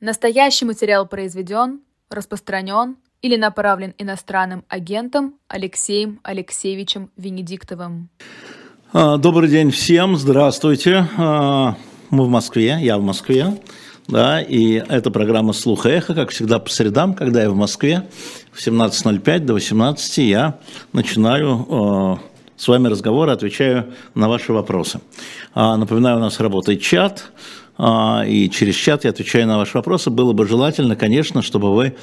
Настоящий материал произведен, распространен или направлен иностранным агентом Алексеем Алексеевичем Венедиктовым. А, добрый день всем, здравствуйте. А, мы в Москве, я в Москве. Да, и это программа «Слух и эхо», как всегда по средам, когда я в Москве, в 17.05 до 18 я начинаю э, с вами разговор, отвечаю на ваши вопросы. А, напоминаю, у нас работает чат, а, и через чат я отвечаю на ваши вопросы. Было бы желательно, конечно, чтобы вы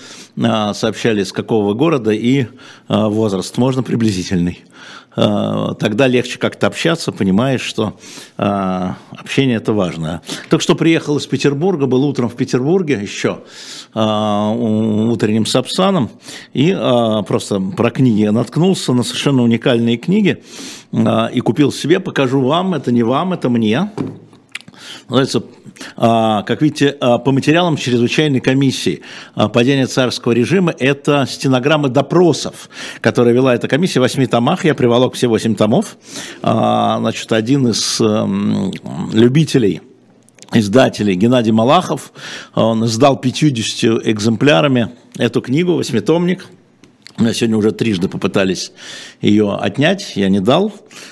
а, сообщали, с какого города и а, возраст, можно приблизительный. Тогда легче как-то общаться, понимаешь, что общение это важно. Только что приехал из Петербурга, был утром в Петербурге еще утренним Сапсаном, и просто про книги наткнулся на совершенно уникальные книги и купил себе, покажу вам, это не вам, это мне. Называется а, как видите, а, по материалам чрезвычайной комиссии а, падения царского режима это стенограммы допросов, которые вела эта комиссия в восьми томах. Я приволок все восемь томов. Значит, один из эм, любителей издателей Геннадий Малахов, он издал 50 экземплярами эту книгу, восьмитомник – меня сегодня уже трижды попытались ее отнять, я не дал.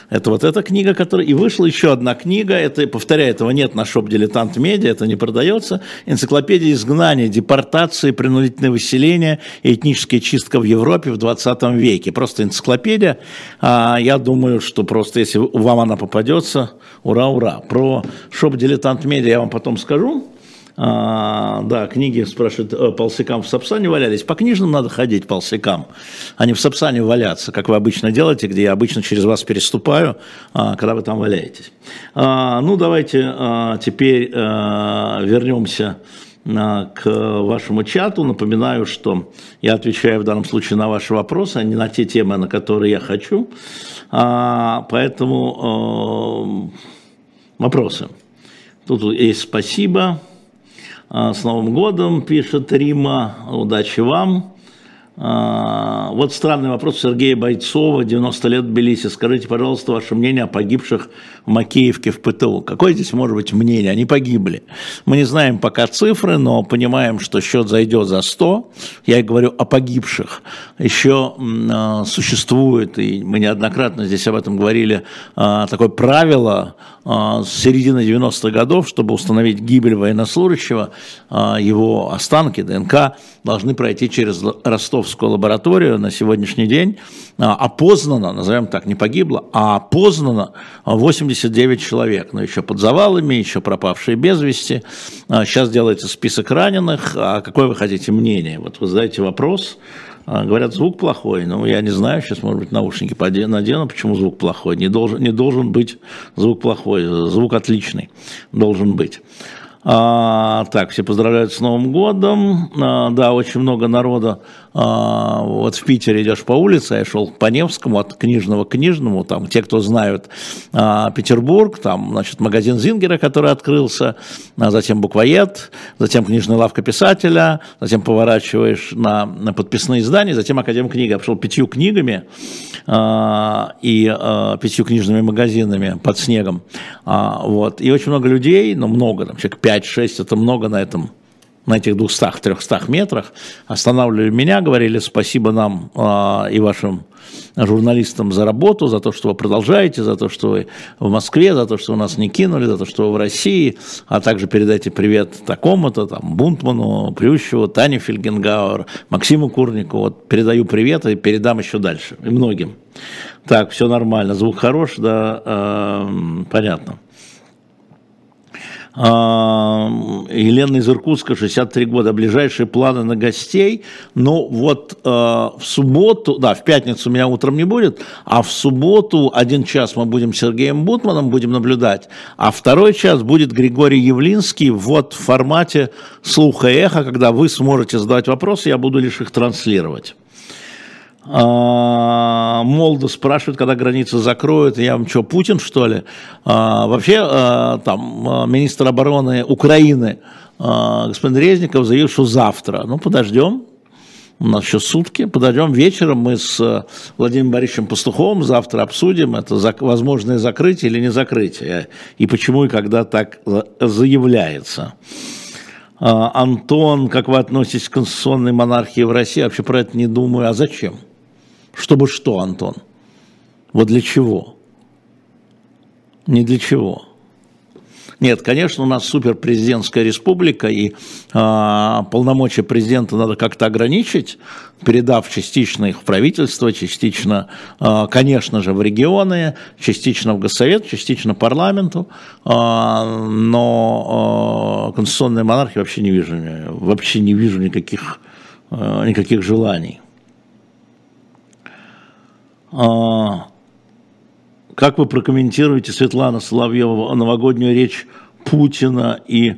Это вот эта книга, которая... И вышла еще одна книга, это, повторяю, этого нет на shop.diletant.media, это не продается. Энциклопедия изгнания, депортации, принудительное выселение и этническая чистка в Европе в 20 веке. Просто энциклопедия. А я думаю, что просто если вам она попадется, ура-ура. Про shop.diletant.media я вам потом скажу. А, да, книги, спрашивают, э, полсекам в Сапсане валялись. По книжным надо ходить полсекам, а не в Сапсане валяться, как вы обычно делаете, где я обычно через вас переступаю, а, когда вы там валяетесь. А, ну, давайте а, теперь а, вернемся к вашему чату. Напоминаю, что я отвечаю в данном случае на ваши вопросы, а не на те темы, на которые я хочу. А, поэтому э, вопросы. Тут есть спасибо. А, с Новым годом, пишет Рима. Удачи вам. А, вот странный вопрос Сергея Бойцова, 90 лет в Тбилиси. Скажите, пожалуйста, ваше мнение о погибших в Макеевке в ПТУ. Какое здесь может быть мнение? Они погибли. Мы не знаем пока цифры, но понимаем, что счет зайдет за 100. Я говорю о погибших. Еще а, существует, и мы неоднократно здесь об этом говорили, такое правило с середины 90-х годов, чтобы установить гибель военнослужащего, его останки, ДНК, должны пройти через Ростов Московскую лабораторию на сегодняшний день а, опознано, назовем так, не погибло, а опознано 89 человек, но еще под завалами, еще пропавшие без вести. Сейчас а, делается список раненых. А какое вы хотите мнение? Вот вы задаете вопрос, а, Говорят, звук плохой. Ну, я не знаю, сейчас, может быть, наушники надену, почему звук плохой. Не должен, не должен быть звук плохой, звук отличный должен быть. А, так, все поздравляют с Новым годом. А, да, очень много народа а, вот в Питере идешь по улице, я шел по Невскому, от Книжного к Книжному, там, те, кто знают а, Петербург, там, значит, магазин Зингера, который открылся, а затем буквоед, затем книжная лавка писателя, затем поворачиваешь на, на подписные издания, затем Академ книга. Я пошел пятью книгами а, и а, пятью книжными магазинами под снегом, а, вот, и очень много людей, но ну, много, там, человек 5-6, это много на этом на этих 200-300 метрах, останавливали меня, говорили спасибо нам э, и вашим журналистам за работу, за то, что вы продолжаете, за то, что вы в Москве, за то, что вы нас не кинули, за то, что вы в России, а также передайте привет такому-то, там, Бунтману, Плющеву, Тане Фельгенгауэр, Максиму Курнику, вот передаю привет и передам еще дальше, и многим. Так, все нормально, звук хорош, да, э, понятно. Елена из Иркутска, 63 года, ближайшие планы на гостей. Ну вот э, в субботу, да, в пятницу меня утром не будет, а в субботу один час мы будем с Сергеем Бутманом, будем наблюдать, а второй час будет Григорий Явлинский вот в формате слуха и эха, когда вы сможете задавать вопросы, я буду лишь их транслировать. А, Молдо спрашивает, когда границы закроют, я вам что, Путин, что ли? А, вообще, а, там, министр обороны Украины господин Резников заявил, что завтра. Ну, подождем, у нас еще сутки, подождем вечером, мы с Владимиром Борисовичем Пастуховым завтра обсудим, это возможное закрытие или не закрытие, и почему и когда так заявляется. Антон, как вы относитесь к конституционной монархии в России? Я вообще про это не думаю. А зачем? Чтобы что, Антон? Вот для чего? Не для чего. Нет, конечно, у нас суперпрезидентская республика, и э, полномочия президента надо как-то ограничить, передав частично их в правительство, частично, э, конечно же, в регионы, частично в Госсовет, частично парламенту, э, но э, конституционной монархии вообще не вижу, вообще не вижу никаких, э, никаких желаний. Как вы прокомментируете, Светлана Соловьева, новогоднюю речь Путина и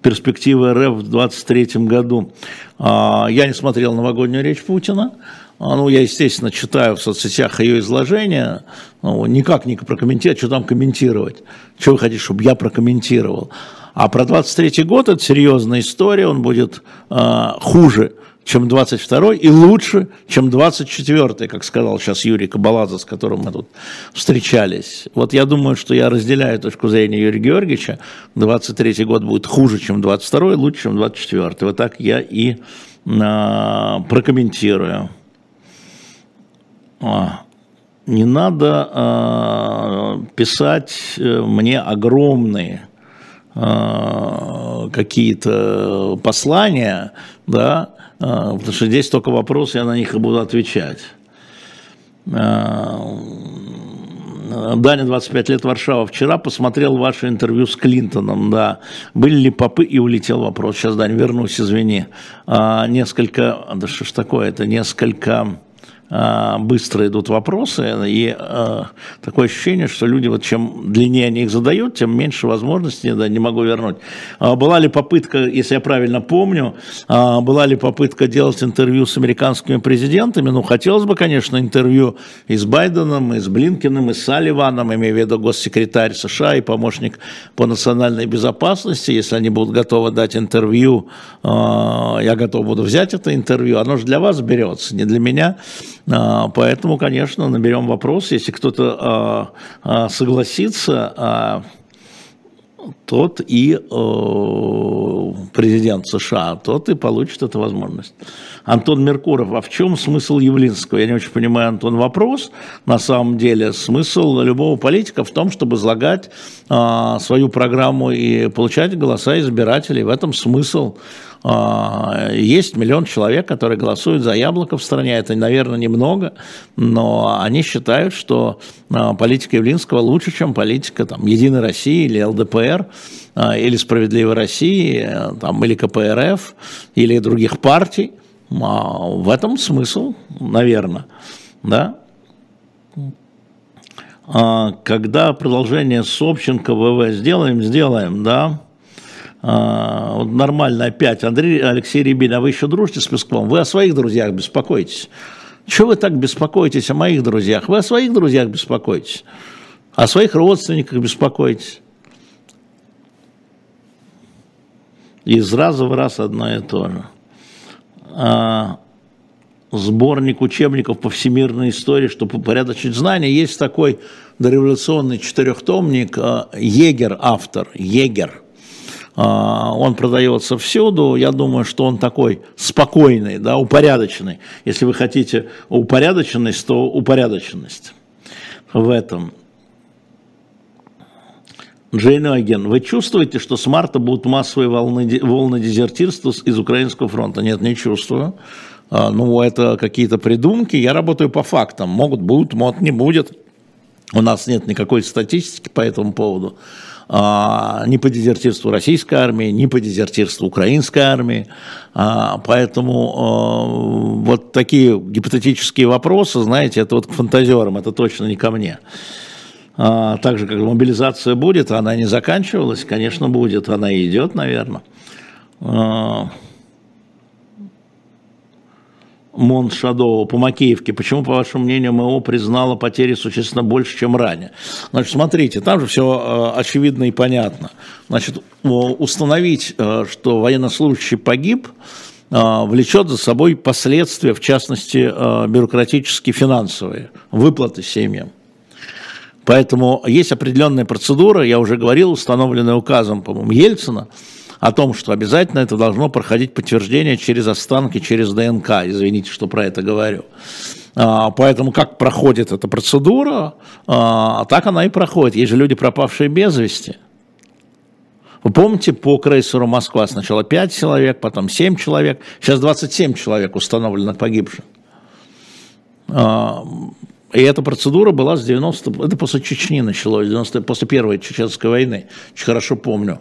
перспективы РФ в 2023 году? А, я не смотрел новогоднюю речь Путина. А, ну, я, естественно, читаю в соцсетях ее изложение. Ну, никак не прокомментировать, что там комментировать. Что вы хотите, чтобы я прокомментировал? А про 23 год это серьезная история, он будет э, хуже чем 22 и лучше, чем 24 как сказал сейчас Юрий Кабаладзе, с которым мы тут встречались. Вот я думаю, что я разделяю точку зрения Юрия Георгиевича. 23 год будет хуже, чем 22 лучше, чем 24 Вот так я и а, прокомментирую. А, не надо а, писать э, мне огромные какие-то послания, да, а, потому что здесь только вопросы, я на них и буду отвечать. А, Даня, 25 лет, Варшава. Вчера посмотрел ваше интервью с Клинтоном, да. Были ли попы и улетел вопрос. Сейчас, Даня, вернусь, извини. А, несколько, да что ж такое, это несколько быстро идут вопросы, и э, такое ощущение, что люди, вот чем длиннее они их задают, тем меньше возможностей, да, не могу вернуть. А была ли попытка, если я правильно помню, а, была ли попытка делать интервью с американскими президентами? Ну, хотелось бы, конечно, интервью и с Байденом, и с Блинкиным, и с Салливаном, имея в виду госсекретарь США и помощник по национальной безопасности, если они будут готовы дать интервью, я готов буду взять это интервью, оно же для вас берется, не для меня. А, поэтому, конечно, наберем вопрос, если кто-то а, а, согласится, тот и президент США, тот и получит эту возможность. Антон Меркуров, а в чем смысл Явлинского? Я не очень понимаю, Антон, вопрос. На самом деле смысл любого политика в том, чтобы излагать свою программу и получать голоса избирателей. В этом смысл. А, есть миллион человек, которые голосуют за яблоко в стране. Это, наверное, немного, но они считают, что а, политика Явлинского лучше, чем политика там, Единой России или ЛДПР а, или Справедливой России, там, или КПРФ, или других партий. В этом смысл, наверное, да. Когда продолжение Собченко ВВ сделаем, сделаем, да. А, нормально опять. Андрей Алексей Рябин, а вы еще дружите с Песковым? Вы о своих друзьях беспокоитесь. Чего вы так беспокоитесь о моих друзьях? Вы о своих друзьях беспокоитесь. О своих родственниках беспокоитесь. Из раза в раз одно и то же. А, сборник учебников по всемирной истории, чтобы упорядочить знания. Есть такой дореволюционный четырехтомник, а, Егер автор, Егер – он продается всюду, я думаю, что он такой спокойный, да, упорядоченный. Если вы хотите упорядоченность, то упорядоченность в этом. Джейн Оген, вы чувствуете, что с марта будут массовые волны, волны дезертирства из Украинского фронта? Нет, не чувствую. А, ну, это какие-то придумки. Я работаю по фактам. Могут, будут, могут, не будет. У нас нет никакой статистики по этому поводу. А, ни по дезертирству российской армии, ни по дезертирству украинской армии. А, поэтому а, вот такие гипотетические вопросы, знаете, это вот к фантазерам, это точно не ко мне. Так же, как мобилизация будет, она не заканчивалась, конечно, будет, она идет, наверное. Мон по Макеевке, почему, по вашему мнению, МО признала потери существенно больше, чем ранее? Значит, смотрите, там же все э, очевидно и понятно. Значит, установить, э, что военнослужащий погиб, э, влечет за собой последствия, в частности, бюрократические, финансовые, выплаты семьям. Поэтому есть определенная процедура, я уже говорил, установленная указом, по-моему, Ельцина, о том, что обязательно это должно проходить подтверждение через останки, через ДНК. Извините, что про это говорю. А, поэтому как проходит эта процедура, а, так она и проходит. Есть же люди, пропавшие без вести. Вы помните, по крейсеру Москва сначала 5 человек, потом 7 человек, сейчас 27 человек установлено погибших. И эта процедура была с 90 это после Чечни началось, 90 после первой Чеченской войны, очень хорошо помню.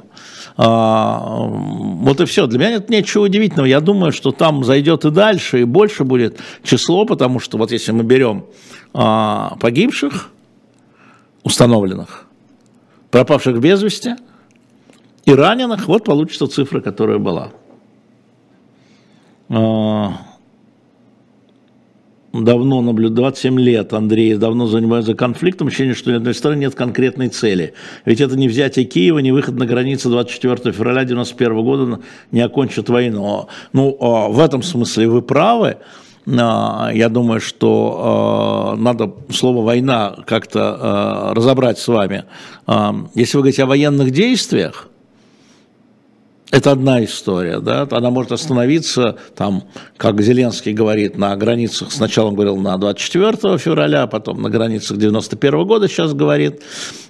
А, вот и все. Для меня нет ничего удивительного. Я думаю, что там зайдет и дальше, и больше будет число, потому что вот если мы берем а, погибших, установленных, пропавших без вести и раненых, вот получится цифра, которая была. А, давно наблюдаю, 27 лет Андрей давно занимается конфликтом, ощущение, что ни одной стороны нет конкретной цели. Ведь это не взятие Киева, не выход на границы 24 февраля 1991 года не окончит войну. Ну, а, в этом смысле вы правы. А, я думаю, что а, надо слово «война» как-то разобрать с вами. Если вы говорите о военных действиях, это одна история, да, она может остановиться, там, как Зеленский говорит, на границах, сначала он говорил на 24 февраля, потом на границах 91 года сейчас говорит,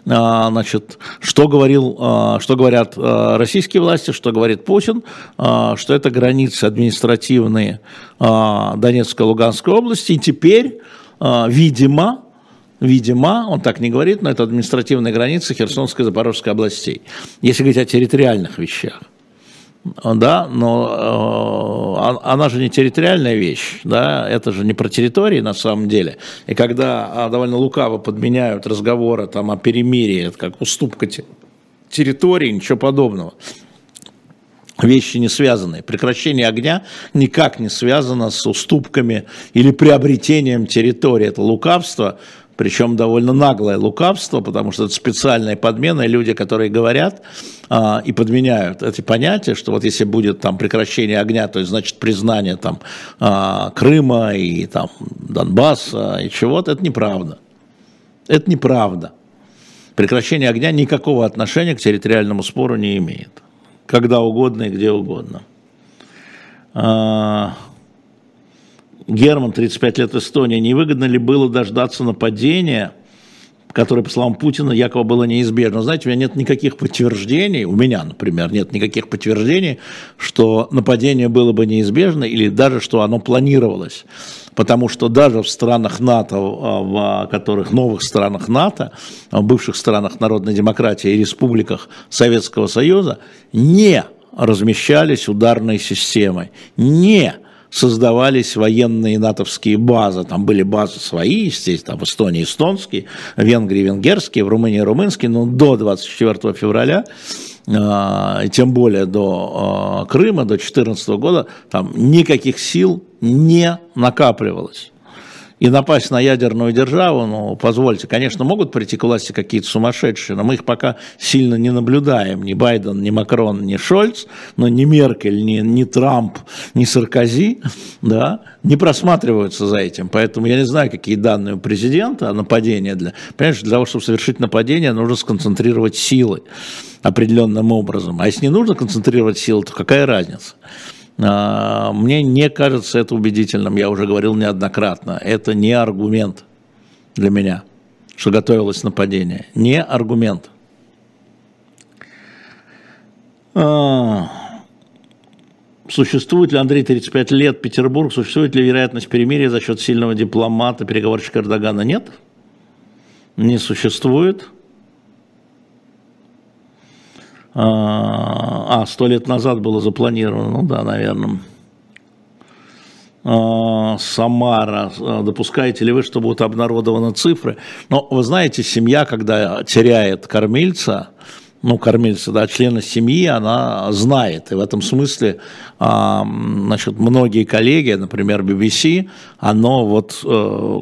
а, значит, что, говорил, а, что говорят а, российские власти, что говорит Путин, что это границы административные Донецкой и Луганской области, и теперь, видимо, видимо, он так не говорит, но это административные границы Херсонской и Запорожской областей, если говорить о территориальных вещах да, но э, она же не территориальная вещь, да, это же не про территории на самом деле. И когда а, довольно лукаво подменяют разговоры там о перемирии, это как уступка территории, ничего подобного. Вещи не связаны. Прекращение огня никак не связано с уступками или приобретением территории. Это лукавство, причем довольно наглое лукавство, потому что это специальная подмена, и люди, которые говорят а, и подменяют эти понятия, что вот если будет там прекращение огня, то есть значит признание там а, Крыма и там Донбасса и чего-то, это неправда. Это неправда. Прекращение огня никакого отношения к территориальному спору не имеет. Когда угодно и где угодно. А, Герман, 35 лет Эстония, невыгодно ли было дождаться нападения, которое, по словам Путина, якобы было неизбежно? Знаете, у меня нет никаких подтверждений, у меня, например, нет никаких подтверждений, что нападение было бы неизбежно или даже, что оно планировалось. Потому что даже в странах НАТО, в которых новых странах НАТО, в бывших странах народной демократии и республиках Советского Союза не размещались ударной системой, не создавались военные натовские базы. Там были базы свои, естественно, в Эстонии эстонские, в Венгрии венгерские, в Румынии румынские, но до 24 февраля а, тем более до а, Крыма, до 2014 года, там никаких сил не накапливалось и напасть на ядерную державу, ну, позвольте, конечно, могут прийти к власти какие-то сумасшедшие, но мы их пока сильно не наблюдаем, ни Байден, ни Макрон, ни Шольц, но ни Меркель, ни, ни Трамп, ни Саркози, да, не просматриваются за этим, поэтому я не знаю, какие данные у президента о нападении. Для, понимаешь, для того, чтобы совершить нападение, нужно сконцентрировать силы определенным образом, а если не нужно концентрировать силы, то какая разница? А, мне не кажется это убедительным, я уже говорил неоднократно. Это не аргумент для меня, что готовилось нападение. Не аргумент. А, существует ли, Андрей, 35 лет, Петербург, существует ли вероятность перемирия за счет сильного дипломата, переговорщика Эрдогана? Нет, не существует. А, сто лет назад было запланировано, ну да, наверное. А, Самара, а, допускаете ли вы, что будут обнародованы цифры? Но вы знаете, семья, когда теряет кормильца, ну, кормильца, да, члена семьи, она знает. И в этом смысле, а, значит, многие коллеги, например, BBC, оно вот э,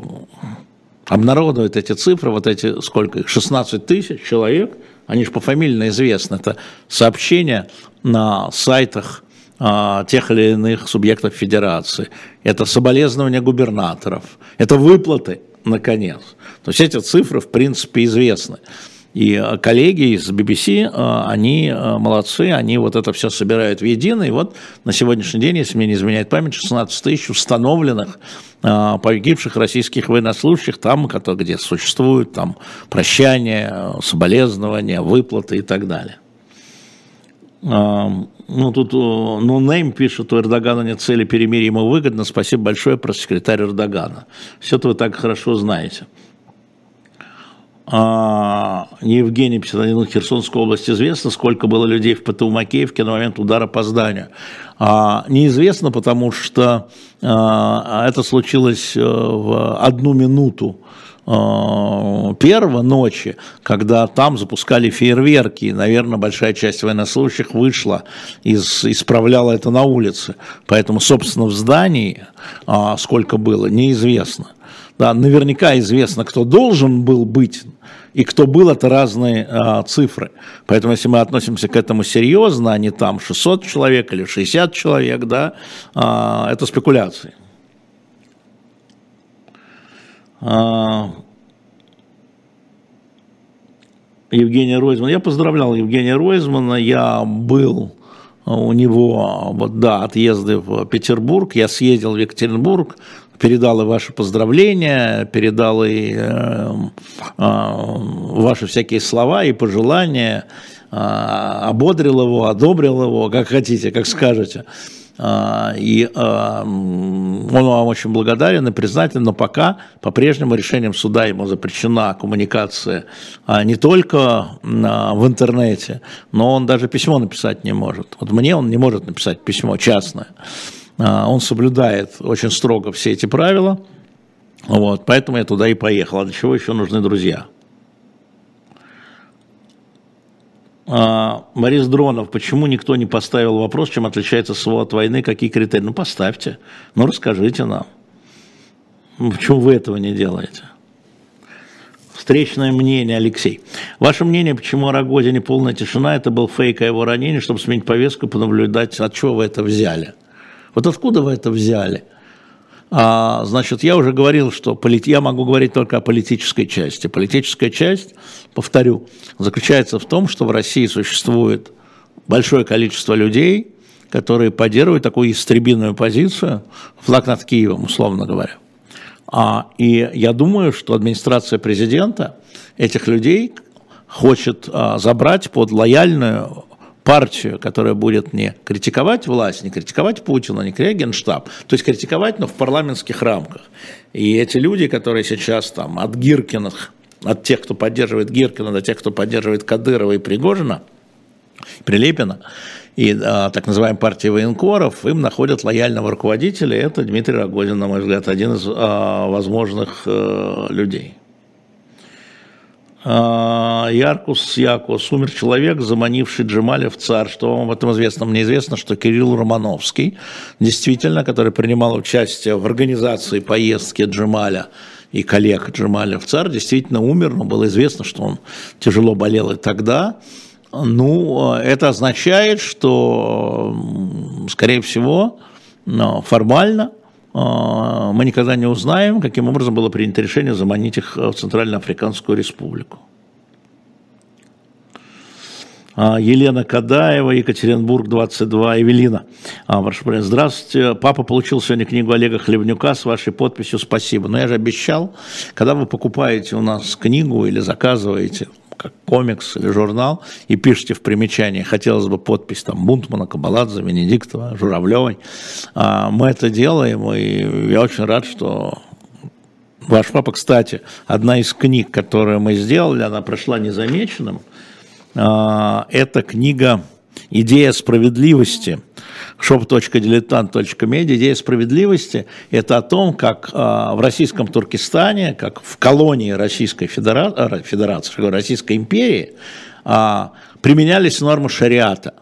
обнародует эти цифры, вот эти, сколько их, 16 тысяч человек – они же пофамильно известны, это сообщения на сайтах а, тех или иных субъектов федерации, это соболезнования губернаторов, это выплаты, наконец. То есть эти цифры, в принципе, известны. И коллеги из BBC, они молодцы, они вот это все собирают в едино. И вот на сегодняшний день, если мне не изменяет память, 16 тысяч установленных погибших российских военнослужащих, там, где существуют там прощания, соболезнования, выплаты и так далее. Ну, тут ну, Нейм пишет, у Эрдогана нет цели перемирия, ему выгодно. Спасибо большое, пресс-секретарь Эрдогана. Все-то вы так хорошо знаете. А, Евгений в Херсонской области известно, сколько было людей в ПТУ Макеевке на момент удара по зданию. А, неизвестно, потому что а, это случилось э, в одну минуту Э, первого ночи, когда там запускали фейерверки, и, наверное, большая часть военнослужащих вышла и исправляла это на улице. Поэтому, собственно, в здании а, сколько было, неизвестно. Да, наверняка известно, кто должен был быть, и кто был, это разные а, цифры. Поэтому, если мы относимся к этому серьезно, а не там 600 человек или 60 человек, да, а, это спекуляции. А, Евгения Ройзмана. Я поздравлял Евгения Ройзмана, я был у него, вот, да, отъезды в Петербург, я съездил в Екатеринбург, передал и ваши поздравления, передал и э, э, ваши всякие слова и пожелания, э, ободрил его, одобрил его, как хотите, как скажете. А, и а, он вам очень благодарен и признателен, но пока по-прежнему решением суда ему запрещена коммуникация а, не только в интернете, но он даже письмо написать не может. Вот мне он не может написать письмо частное. Он соблюдает очень строго все эти правила, вот, поэтому я туда и поехал. А для чего еще нужны друзья? А, Борис Дронов, почему никто не поставил вопрос, чем отличается СВО от войны, какие критерии? Ну, поставьте, ну, расскажите нам. Ну, почему вы этого не делаете? Встречное мнение, Алексей. Ваше мнение, почему о Рогозине полная тишина, это был фейк о его ранении, чтобы сменить повестку, понаблюдать, от чего вы это взяли? Вот откуда вы это взяли? А, значит, я уже говорил, что полит... я могу говорить только о политической части. Политическая часть, повторю, заключается в том, что в России существует большое количество людей, которые поддерживают такую истребинную позицию, флаг над Киевом, условно говоря. А, и я думаю, что администрация президента этих людей хочет а, забрать под лояльную партию, которая будет не критиковать власть, не критиковать Путина, не критиковать Генштаб, то есть критиковать, но в парламентских рамках. И эти люди, которые сейчас там от Гиркиных, от тех, кто поддерживает Гиркина, до тех, кто поддерживает Кадырова и Пригожина, Прилепина, и а, так называемой партии военкоров, им находят лояльного руководителя, это Дмитрий Рогозин, на мой взгляд, один из а, возможных а, людей. А, Яркус Якус, умер человек, заманивший Джемаля в царство. Вам об этом известно. Мне известно, что Кирилл Романовский, действительно, который принимал участие в организации поездки Джемаля и коллег Джемаля в царь, действительно умер, но было известно, что он тяжело болел и тогда. Ну, это означает, что, скорее всего, формально – мы никогда не узнаем, каким образом было принято решение заманить их в Центральноафриканскую республику. А, Елена Кадаева, Екатеринбург, 22, Эвелина. А, прошу прощения. Здравствуйте. Папа получил сегодня книгу Олега Хлебнюка с вашей подписью «Спасибо». Но я же обещал, когда вы покупаете у нас книгу или заказываете как комикс или журнал, и пишите в примечании, хотелось бы подпись там Бунтмана, Кабаладзе, Венедиктова, Журавлевой. А, мы это делаем, и я очень рад, что ваш папа, кстати, одна из книг, которую мы сделали, она прошла незамеченным, а, это книга «Идея справедливости», shop.diletant.media, идея справедливости – это о том, как а, в российском Туркестане, как в колонии Российской Федерации, Федерации Российской империи, а, применялись нормы шариата.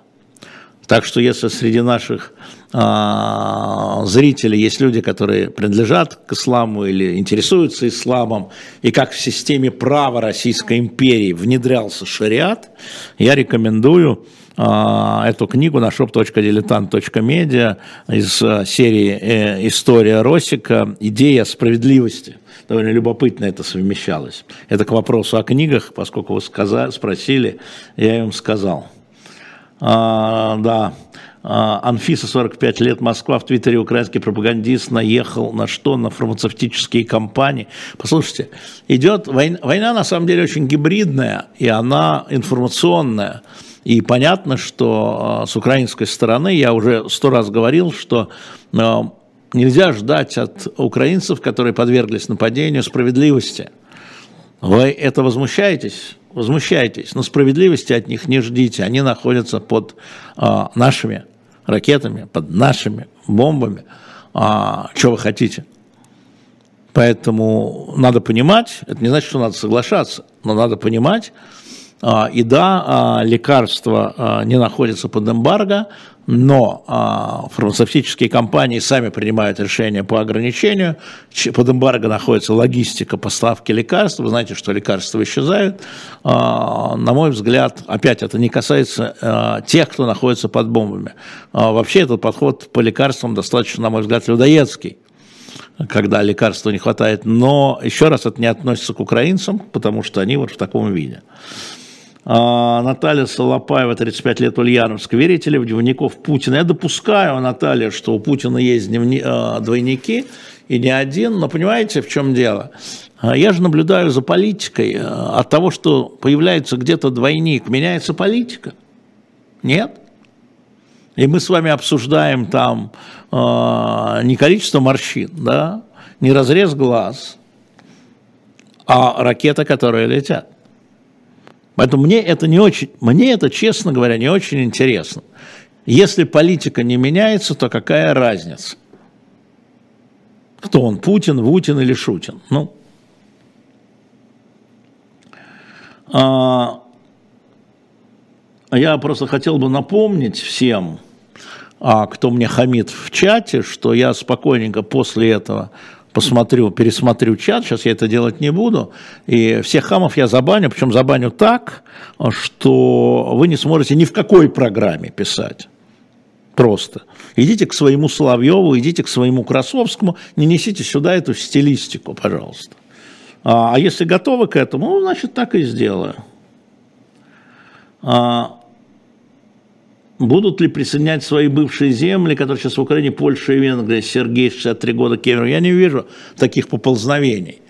Так что если среди наших а, зрителей есть люди, которые принадлежат к исламу или интересуются исламом, и как в системе права Российской империи внедрялся шариат, я рекомендую эту книгу на shop.diletant.media из а, серии э, «История Росика. Идея справедливости». Довольно любопытно это совмещалось. Это к вопросу о книгах, поскольку вы сказали, спросили, я им сказал. А, да. А, Анфиса, 45 лет, Москва, в Твиттере украинский пропагандист наехал на что? На фармацевтические компании. Послушайте, идет война, война на самом деле очень гибридная, и она информационная. И понятно, что а, с украинской стороны, я уже сто раз говорил, что а, нельзя ждать от украинцев, которые подверглись нападению, справедливости. Вы это возмущаетесь? Возмущаетесь, но справедливости от них не ждите. Они находятся под а, нашими ракетами, под нашими бомбами. А, что вы хотите? Поэтому надо понимать, это не значит, что надо соглашаться, но надо понимать, и да, а, лекарства а, не находятся под эмбарго, но фармацевтические компании сами принимают решения по ограничению. Под эмбарго находится логистика поставки лекарств. Вы знаете, что лекарства исчезают. На мой взгляд, опять это не касается тех, кто находится под бомбами. Вообще этот подход по лекарствам достаточно, на мой взгляд, людоедский когда лекарства не хватает. Но еще раз это не относится к украинцам, потому что они вот в таком виде. А, Наталья Солопаева, 35 лет, Ульяновск. Верите ли в дневников Путина? Я допускаю, Наталья, что у Путина есть дневни... А, двойники, и не один, но понимаете, в чем дело? А, я же наблюдаю за политикой. От того, что появляется где-то двойник, меняется политика? Нет? И мы с вами обсуждаем там не количество морщин, да, не разрез глаз, а ракеты, которые летят. Поэтому мне это не очень, мне это, честно говоря, не очень интересно. Если политика не меняется, то какая разница? Кто он, Путин, Вутин или Шутин? Ну, а, я просто хотел бы напомнить всем, а, кто мне хамит в чате, что я спокойненько после этого посмотрю, пересмотрю чат, сейчас я это делать не буду, и всех хамов я забаню, причем забаню так, что вы не сможете ни в какой программе писать. Просто. Идите к своему Соловьеву, идите к своему Красовскому, не несите сюда эту стилистику, пожалуйста. А, а если готовы к этому, ну, значит, так и сделаю. А, Будут ли присоединять свои бывшие земли, которые сейчас в Украине, Польша и Венгрия, Сергей, 63 года, Кемеров? Я не вижу таких поползновений.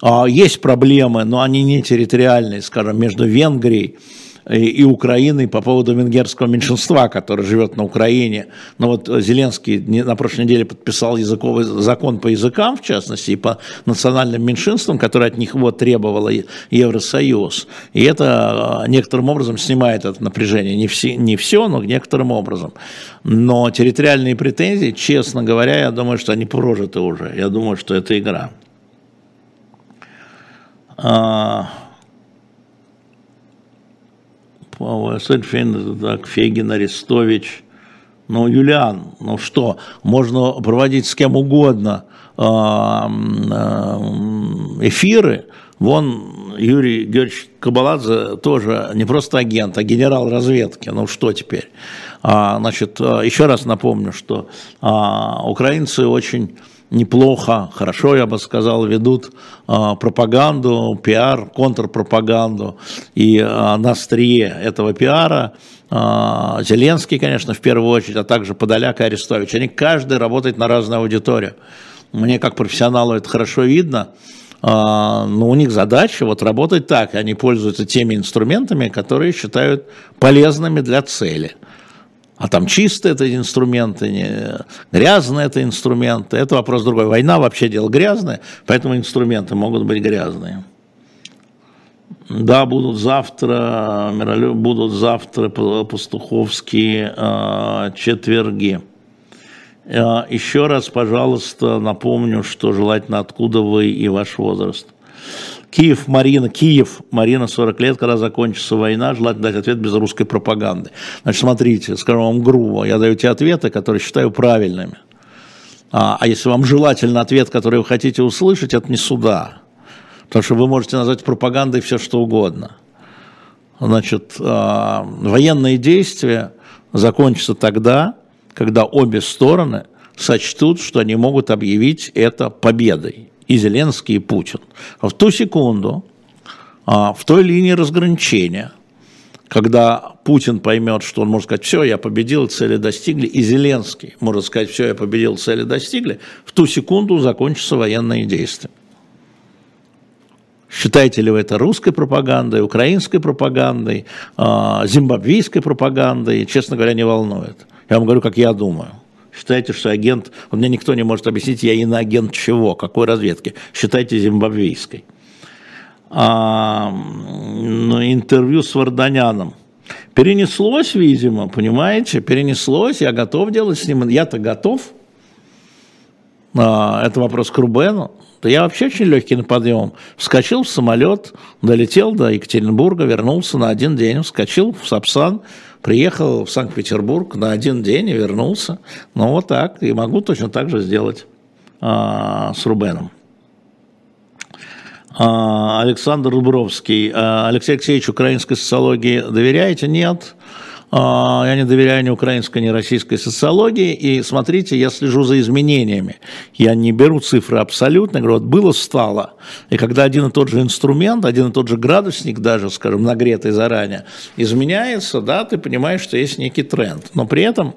А, есть проблемы, но они не территориальные, скажем, между Венгрией Украиной по поводу венгерского меньшинства, которое живет на Украине. Но вот Зеленский на прошлой неделе подписал языковый закон по языкам, в частности, и по национальным меньшинствам, которые от них вот требовало Евросоюз. И это а, некоторым образом снимает это напряжение. Не все, не все, но некоторым образом. Но территориальные претензии, честно говоря, я думаю, что они прожиты уже. Я думаю, что это игра. А, Сельфин, так, Фегин, Арестович. Ну, Юлиан, ну что, можно проводить с кем угодно а, а, эфиры. Вон Юрий Георгиевич Кабаладзе тоже не просто агент, а генерал разведки. Ну что теперь? А, значит, еще раз напомню, что украинцы очень неплохо, хорошо, я бы сказал, ведут а, пропаганду, пиар, контрпропаганду. И а, на острие этого пиара а, Зеленский, конечно, в первую очередь, а также Подоляк и Арестович. Они каждый работает на разную аудиторию. Мне как профессионалу это хорошо видно. Но у них задача вот работать так, они пользуются теми инструментами, которые считают полезными для цели – а там чистые это инструменты, не, грязные это инструменты. Это вопрос другой. Война вообще дело грязное, поэтому инструменты могут быть грязные. Да, будут завтра, будут завтра пастуховские э, четверги. Э, еще раз, пожалуйста, напомню, что желательно откуда вы и ваш возраст. Киев, Марина, Киев, Марина, 40 лет, когда закончится война, желательно дать ответ без русской пропаганды. Значит, смотрите, скажу вам грубо, я даю те ответы, которые считаю правильными. А, а если вам желательно ответ, который вы хотите услышать, это не суда. Потому что вы можете назвать пропагандой все, что угодно. значит, военные действия закончатся тогда, когда обе стороны сочтут, что они могут объявить это победой. И Зеленский, и Путин. В ту секунду, в той линии разграничения – когда Путин поймет, что он может сказать, все, я победил, цели достигли, и Зеленский может сказать, все, я победил, цели достигли, в ту секунду закончатся военные действия. Считаете ли вы это русской пропагандой, украинской пропагандой, а, зимбабвийской пропагандой, честно говоря, не волнует. Я вам говорю, как я думаю. Считаете, что агент, вот мне никто не может объяснить, я иноагент чего, какой разведки. Считайте зимбабвийской а, ну, интервью с Варданяном. Перенеслось, видимо, понимаете, перенеслось, я готов делать с ним, я-то готов. А, это вопрос к Рубену. Да я вообще очень легкий на подъем. Вскочил в самолет, долетел до Екатеринбурга, вернулся на один день, вскочил в Сапсан, приехал в Санкт-Петербург на один день и вернулся. Ну вот так, и могу точно так же сделать а, с Рубеном. А, Александр Рубровский. А, Алексей Алексеевич, украинской социологии доверяете? Нет. А, я не доверяю ни украинской, ни российской социологии. И смотрите, я слежу за изменениями. Я не беру цифры абсолютно. Говорю, вот было, стало. И когда один и тот же инструмент, один и тот же градусник даже, скажем, нагретый заранее, изменяется, да, ты понимаешь, что есть некий тренд. Но при этом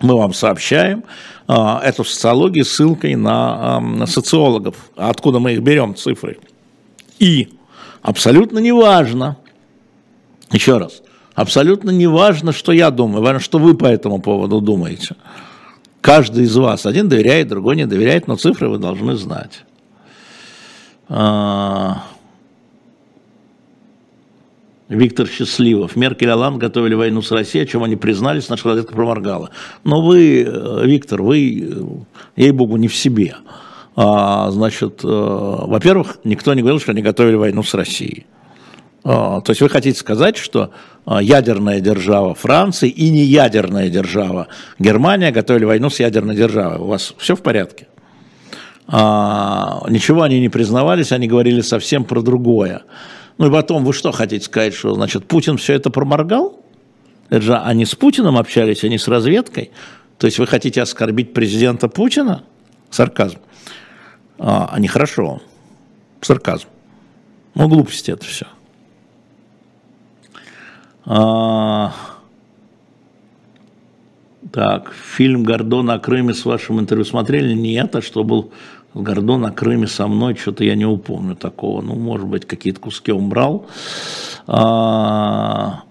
мы вам сообщаем э, эту социологию ссылкой на, э, на социологов. Откуда мы их берем, цифры? И абсолютно неважно, еще раз, абсолютно неважно, что я думаю, важно, что вы по этому поводу думаете. Каждый из вас, один доверяет, другой не доверяет, но цифры вы должны знать. А, Виктор Счастливов. Меркель и Оланд готовили войну с Россией, о чем они признались, наша разведка проморгала. Но вы, э, Виктор, вы, э, ей-богу, не в себе. А, значит, э, во-первых, никто не говорил, что они готовили войну с Россией. А, то есть вы хотите сказать, что а, ядерная держава Франции и не ядерная держава Германия готовили войну с ядерной державой. У вас все в порядке? А, ничего они не признавались, они говорили совсем про другое. Ну и потом, вы что хотите сказать, что, значит, Путин все это проморгал? Это же они с Путиным общались, они с разведкой. То есть вы хотите оскорбить президента Путина? Сарказм а, а нехорошо. Сарказм. Ну, глупости это все. А, так, фильм «Гордон о Крыме» с вашим интервью смотрели? Нет, а что был «Гордон о Крыме» со мной? Что-то я не упомню такого. Ну, может быть, какие-то куски он брал. А,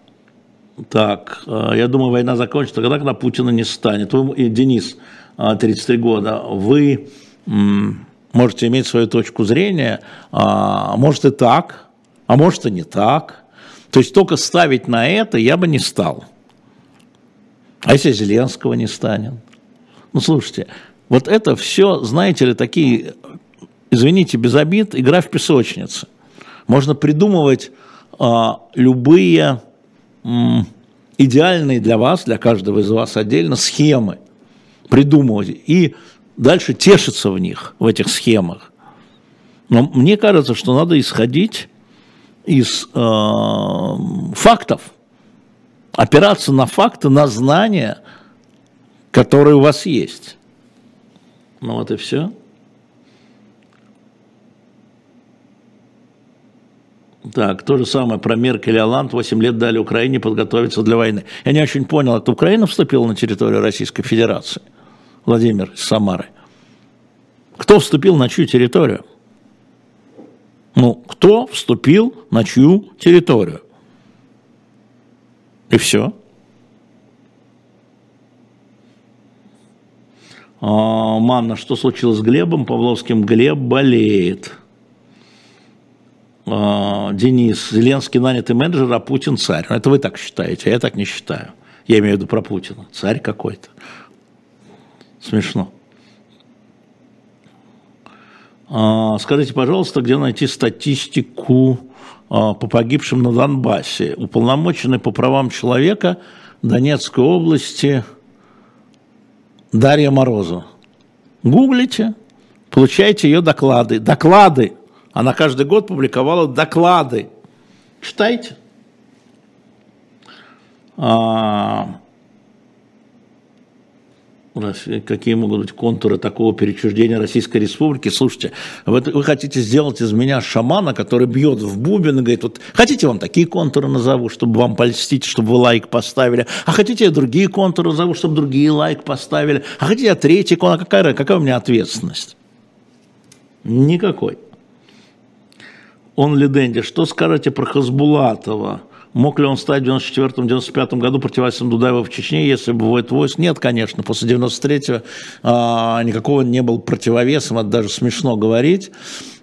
так, а, я думаю, война закончится тогда, когда Путина не станет. Вы, и Денис, 33 а, года, вы можете иметь свою точку зрения, а, может и так, а может и не так. То есть только ставить на это я бы не стал. А если Зеленского не станет? Ну, слушайте, вот это все, знаете ли, такие, извините, без обид, игра в песочнице. Можно придумывать а, любые м, идеальные для вас, для каждого из вас отдельно схемы, придумывать. И дальше тешиться в них, в этих схемах. Но мне кажется, что надо исходить из э, фактов, опираться на факты, на знания, которые у вас есть. Ну вот и все. Так, то же самое про Меркель и Оланд. 8 лет дали Украине подготовиться для войны. Я не очень понял, это Украина вступила на территорию Российской Федерации? Владимир Самары. Кто вступил на чью территорию? Ну, кто вступил на чью территорию? И все. А, Манна, что случилось с Глебом Павловским? Глеб болеет. А, Денис, Зеленский нанятый менеджер, а Путин царь. Это вы так считаете, а я так не считаю. Я имею в виду про Путина. Царь какой-то. Смешно. А, скажите, пожалуйста, где найти статистику а, по погибшим на Донбассе? Уполномоченный по правам человека Донецкой области Дарья Морозова. Гуглите, получайте ее доклады. Доклады. Она каждый год публиковала доклады. Читайте. А, какие могут быть контуры такого перечуждения Российской Республики? Слушайте, вы, вы хотите сделать из меня шамана, который бьет в бубен и говорит, вот хотите вам такие контуры назову, чтобы вам польстить, чтобы вы лайк поставили, а хотите я другие контуры назову, чтобы другие лайк поставили, а хотите я третий контур, какая, какая у меня ответственность? Никакой. Он ли Дэнди, что скажете про Хасбулатова? Мог ли он стать в 94-95 году противовесом Дудаева в Чечне, если бы вводит войск? Нет, конечно. После 93-го а, никакого не был противовесом, это даже смешно говорить.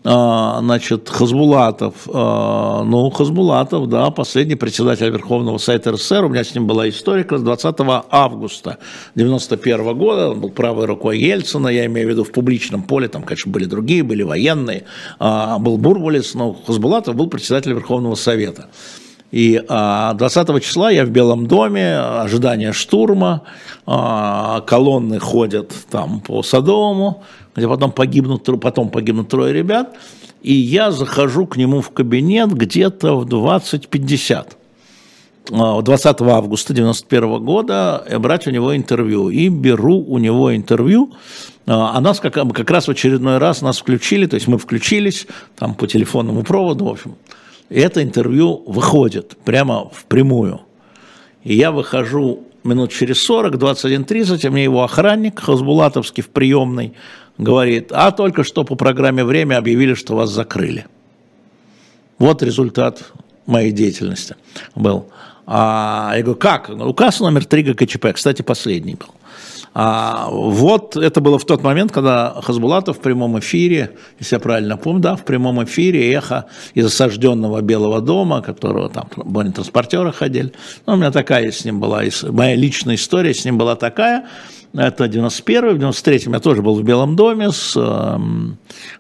А, значит, Хазбулатов, а, ну, Хазбулатов, да, последний председатель Верховного Совета РСФСР, у меня с ним была история, с 20 августа 91 года, он был правой рукой Ельцина, я имею в виду в публичном поле, там, конечно, были другие, были военные, а, был Бурбулис, но Хазбулатов был председатель Верховного Совета. И 20 числа я в Белом доме, ожидание штурма, колонны ходят там по Садовому, где потом погибнут, потом погибнут трое ребят, и я захожу к нему в кабинет где-то в 20.50. 20 августа 91 года брать у него интервью. И беру у него интервью. А нас как, как раз в очередной раз нас включили, то есть мы включились там по телефонному проводу, в общем. Это интервью выходит прямо в прямую. И я выхожу минут через 40, 21.30, а мне его охранник Хазбулатовский в приемной говорит, а только что по программе «Время» объявили, что вас закрыли. Вот результат моей деятельности был. А, я говорю, как? Указ номер 3 ГКЧП, кстати, последний был. А, вот это было в тот момент, когда Хазбулатов в прямом эфире, если я правильно помню, да, в прямом эфире эхо из осажденного Белого дома, которого там бронетранспортеры ходили. Ну, у меня такая с ним была, моя личная история с ним была такая. Это 91-й, в 93-м я тоже был в Белом доме с, э,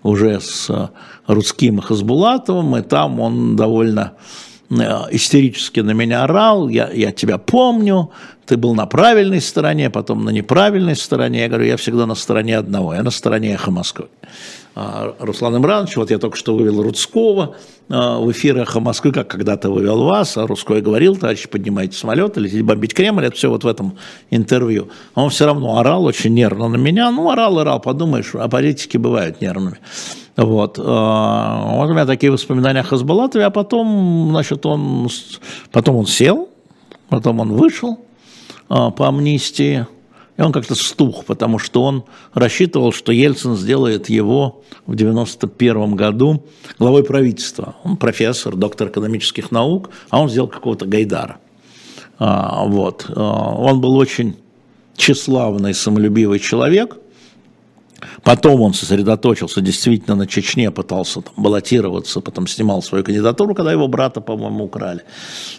уже с Рудским и Хазбулатовым, и там он довольно э, истерически на меня орал, я, я тебя помню, ты был на правильной стороне, потом на неправильной стороне. Я говорю, я всегда на стороне одного, я на стороне эхо Москвы. А, Руслан Имранович, вот я только что вывел Рудского а, в эфир «Эхо Москвы», как когда-то вывел вас, а Рудской говорил, товарищи, поднимайте самолеты, летите бомбить Кремль, это все вот в этом интервью. А он все равно орал очень нервно на меня, ну, орал, орал, подумаешь, а политики бывают нервными. Вот. вот у меня такие воспоминания о Хазбалатове, а потом, значит, он, потом он сел, потом он вышел, а, по амнистии. И он как-то стух, потому что он рассчитывал, что Ельцин сделает его в 1991 году главой правительства. Он профессор, доктор экономических наук, а он сделал какого-то Гайдара. А, вот. А, он был очень тщеславный, самолюбивый человек – Потом он сосредоточился действительно на Чечне, пытался там баллотироваться, потом снимал свою кандидатуру, когда его брата, по-моему, украли.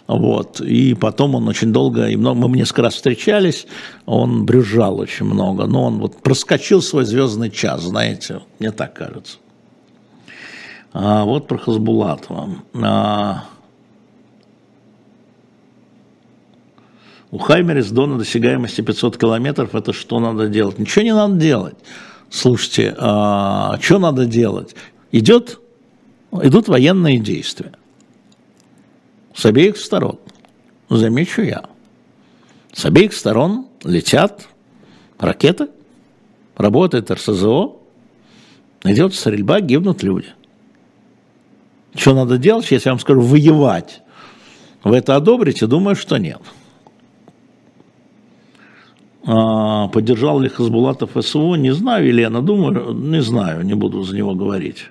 Вот. И потом он очень долго, и много, мы несколько раз встречались, он брюзжал очень много, но он вот проскочил свой звездный час, знаете, мне так кажется. А вот про Хасбулатова. А, у Хаймера с Дона досягаемости 500 километров, это что надо делать? Ничего не надо делать слушайте, а что надо делать? Идет, идут военные действия с обеих сторон. Замечу я. С обеих сторон летят ракеты, работает РСЗО, идет стрельба, гибнут люди. Что надо делать, если я вам скажу воевать? Вы это одобрите? Думаю, что нет. А, поддержал ли Хасбулатов СВО, не знаю, Елена, думаю, не знаю, не буду за него говорить.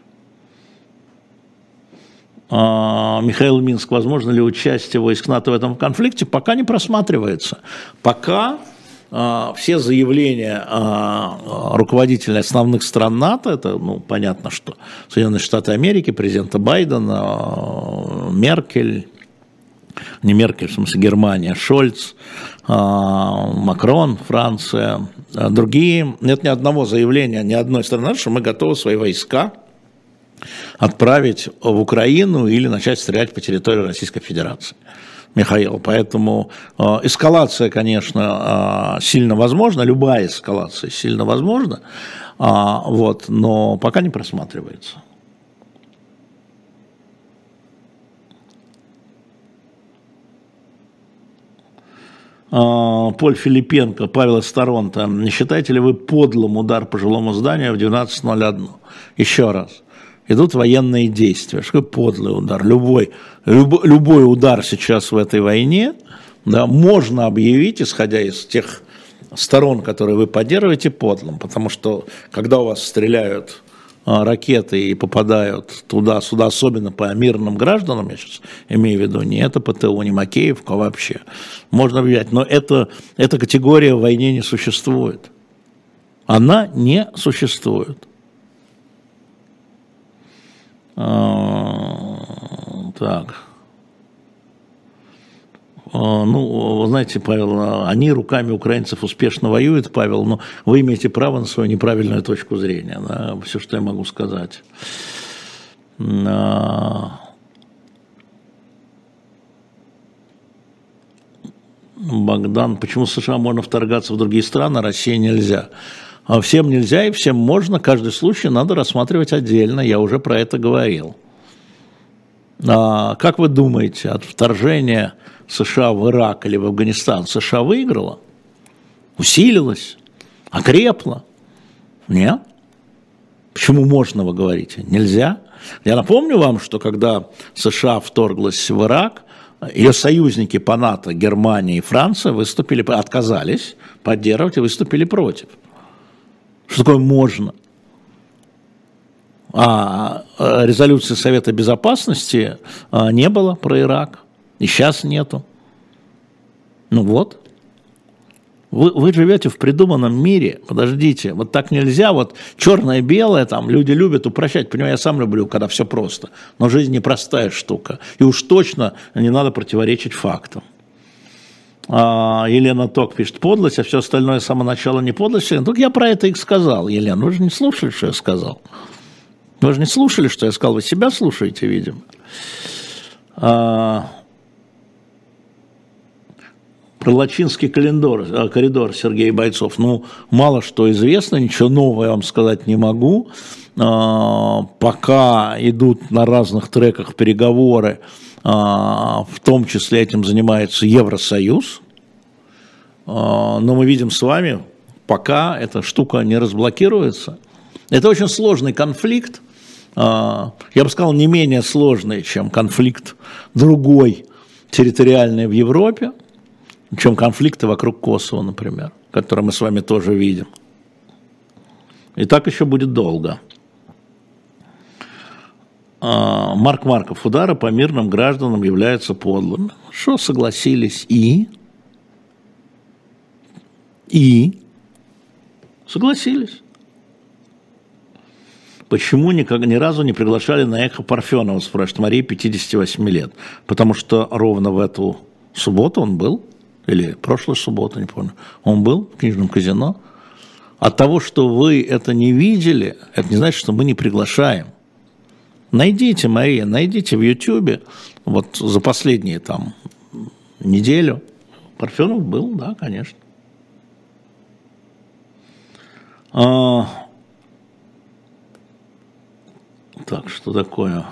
А, Михаил Минск, возможно ли участие войск НАТО в этом конфликте, пока не просматривается. Пока а, все заявления руководителей основных стран НАТО, это, ну, понятно, что Соединенные Штаты Америки, президента Байдена, Меркель, не Меркель, в смысле Германия, Шольц, а, Макрон, Франция, а другие. Нет ни одного заявления ни одной страны, что мы готовы свои войска отправить в Украину или начать стрелять по территории Российской Федерации. Михаил. Поэтому э, эскалация, конечно, сильно возможна, любая эскалация сильно возможна, вот, но пока не просматривается. Поль Филипенко, Павел из. Не считаете ли вы подлым удар по жилому зданию в 12.01? Еще раз. Идут военные действия. Что подлый удар? Любой, люб, любой удар сейчас в этой войне да, можно объявить, исходя из тех сторон, которые вы поддерживаете, подлым. Потому что когда у вас стреляют а, ракеты и попадают туда-сюда, особенно по мирным гражданам, я сейчас имею в виду, не это ПТУ, не Макеевка вообще, можно объявлять, но это, эта категория в войне не существует. Она не существует. А, так. А, ну, вы знаете, Павел, они руками украинцев успешно воюют, Павел, но вы имеете право на свою неправильную точку зрения. Да, все, что я могу сказать. А, Богдан, почему США можно вторгаться в другие страны, а России нельзя? Всем нельзя и всем можно, каждый случай надо рассматривать отдельно, я уже про это говорил. А, как вы думаете, от вторжения США в Ирак или в Афганистан США выиграла? Усилилась? Окрепла? Нет? Почему можно, вы говорите? Нельзя? Я напомню вам, что когда США вторглась в Ирак, ее союзники по НАТО, Германия и Франция, выступили, отказались поддерживать и выступили против. Что такое можно? А резолюции Совета Безопасности а, не было про Ирак. И сейчас нету. Ну вот. Вы, вы живете в придуманном мире. Подождите, вот так нельзя. Вот черное белое, там люди любят упрощать. Понимаю, я сам люблю, когда все просто. Но жизнь непростая штука. И уж точно не надо противоречить фактам. А, Елена Ток пишет подлость, а все остальное с самого начала не подлость. Только я про это и сказал, Елена. Вы же не слушали, что я сказал. Вы же не слушали, что я сказал. Вы себя слушаете, видимо. А, Лачинский коридор, э, коридор Сергей Бойцов. Ну, мало что известно, ничего нового я вам сказать не могу. А, пока идут на разных треках переговоры, а, в том числе этим занимается Евросоюз. А, но мы видим с вами, пока эта штука не разблокируется. Это очень сложный конфликт. Я бы сказал, не менее сложный, чем конфликт другой территориальный в Европе – чем конфликты вокруг Косово, например, которые мы с вами тоже видим. И так еще будет долго. А, Марк Марков, удары по мирным гражданам являются подлыми. Что согласились и? И? Согласились. Почему никак, ни разу не приглашали на эхо Парфенова, спрашивает Мария, 58 лет? Потому что ровно в эту субботу он был или прошлой субботы, не помню, он был в книжном казино. От того, что вы это не видели, это не значит, что мы не приглашаем. Найдите, Мария, найдите в Ютьюбе, вот за последние там неделю. Парфенов был, да, конечно. А... Так, что такое?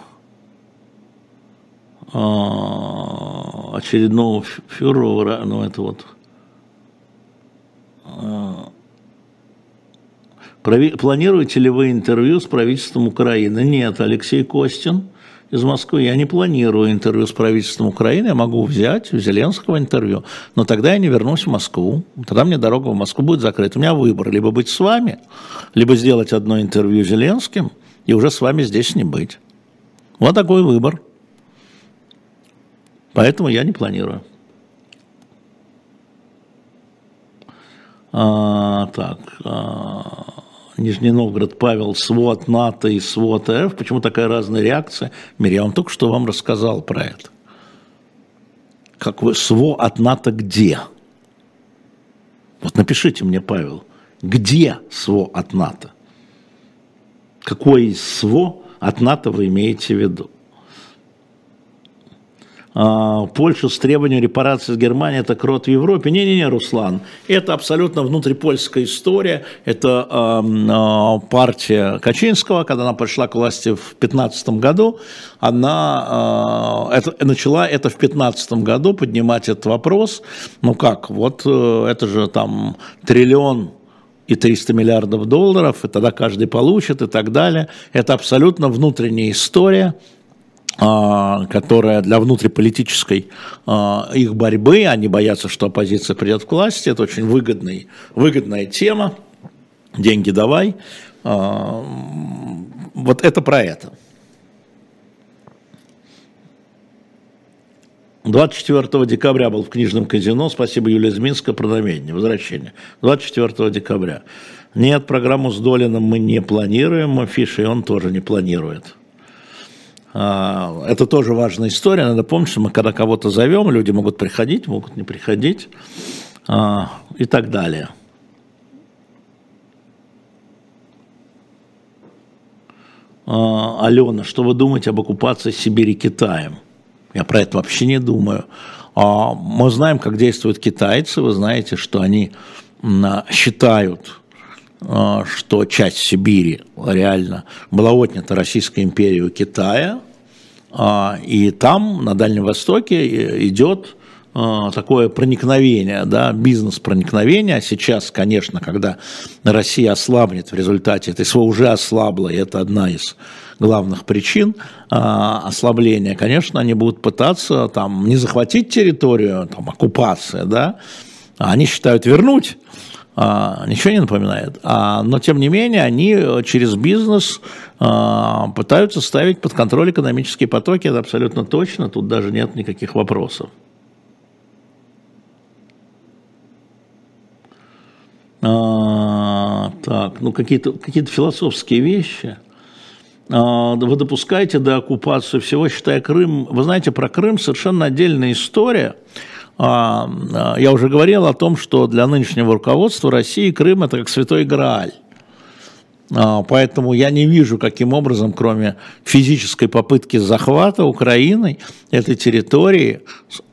А, очередного фюрера, ну это вот а, Планируете ли вы интервью с правительством Украины? Нет, Алексей Костин из Москвы. Я не планирую интервью с правительством Украины. Я могу взять у Зеленского интервью, но тогда я не вернусь в Москву. Тогда мне дорога в Москву будет закрыта. У меня выбор. Либо быть с вами, либо сделать одно интервью с Зеленским и уже с вами здесь не быть. Вот такой выбор. Поэтому я не планирую. А, так, а, Нижний Новгород, Павел, СВОТ НАТО и СВОТ РФ. Почему такая разная реакция? Мир, я вам только что вам рассказал про это. Как вы, СВО от НАТО где? Вот напишите мне, Павел, где СВО от НАТО? Какой из СВО от НАТО вы имеете в виду? А, Польшу с требованием репарации с Германией, это крот в Европе. Не-не-не, Руслан, это абсолютно внутрипольская история. Это э, партия Качинского, когда она пришла к власти в 2015 году, она э, это, начала это в 2015 году поднимать этот вопрос. Ну как, вот э, это же там триллион и 300 миллиардов долларов, и тогда каждый получит и так далее. Это абсолютно внутренняя история, которая для внутриполитической а, их борьбы, они боятся, что оппозиция придет к власти, это очень выгодный, выгодная тема, деньги давай, а, вот это про это. 24 декабря был в книжном казино. Спасибо, Юлия Зминская, про намерение, возвращение. 24 декабря. Нет, программу с Долином мы не планируем, Фиши он тоже не планирует. А, это тоже важная история. Надо помнить, что мы когда кого-то зовем, люди могут приходить, могут не приходить а, и так далее. А, Алена, что вы думаете об оккупации Сибири Китаем? Я про это вообще не думаю. Мы знаем, как действуют китайцы. Вы знаете, что они считают, что часть Сибири реально была отнята Российской империей у Китая. А, и там, на Дальнем Востоке, идет такое проникновение, да, бизнес-проникновение. А сейчас, конечно, когда Россия ослабнет в результате этой своего уже ослабла, и это одна из главных причин а, ослабления, конечно, они будут пытаться там не захватить территорию, там оккупация, да, а они считают вернуть, а, ничего не напоминает. А, но, тем не менее, они через бизнес а, пытаются ставить под контроль экономические потоки, это абсолютно точно, тут даже нет никаких вопросов. А, так, ну какие-то какие философские вещи. А, вы допускаете до оккупации всего, считая Крым. Вы знаете, про Крым совершенно отдельная история. А, а, я уже говорил о том, что для нынешнего руководства России Крым это как святой Грааль. Поэтому я не вижу, каким образом, кроме физической попытки захвата Украиной этой территории,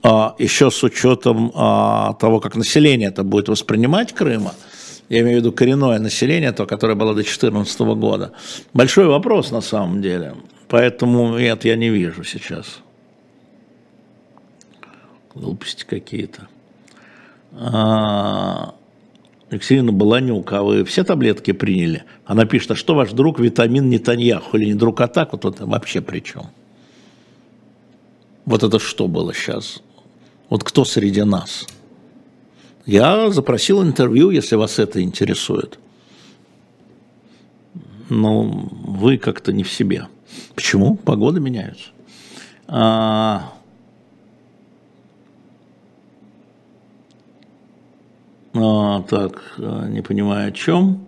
еще с учетом того, как население это будет воспринимать Крыма, я имею в виду коренное население, то, которое было до 2014 года. Большой вопрос на самом деле, поэтому нет, я не вижу сейчас. Глупости какие-то. А, Екатерина Баланюк, а вы все таблетки приняли? Она пишет, а что ваш друг витамин Нетаньяху или не друг а так? Вот это вообще при чем? Вот это что было сейчас? Вот кто среди нас? Я запросил интервью, если вас это интересует. Но вы как-то не в себе. Почему? Погода меняется. А... А, так, не понимаю о чем.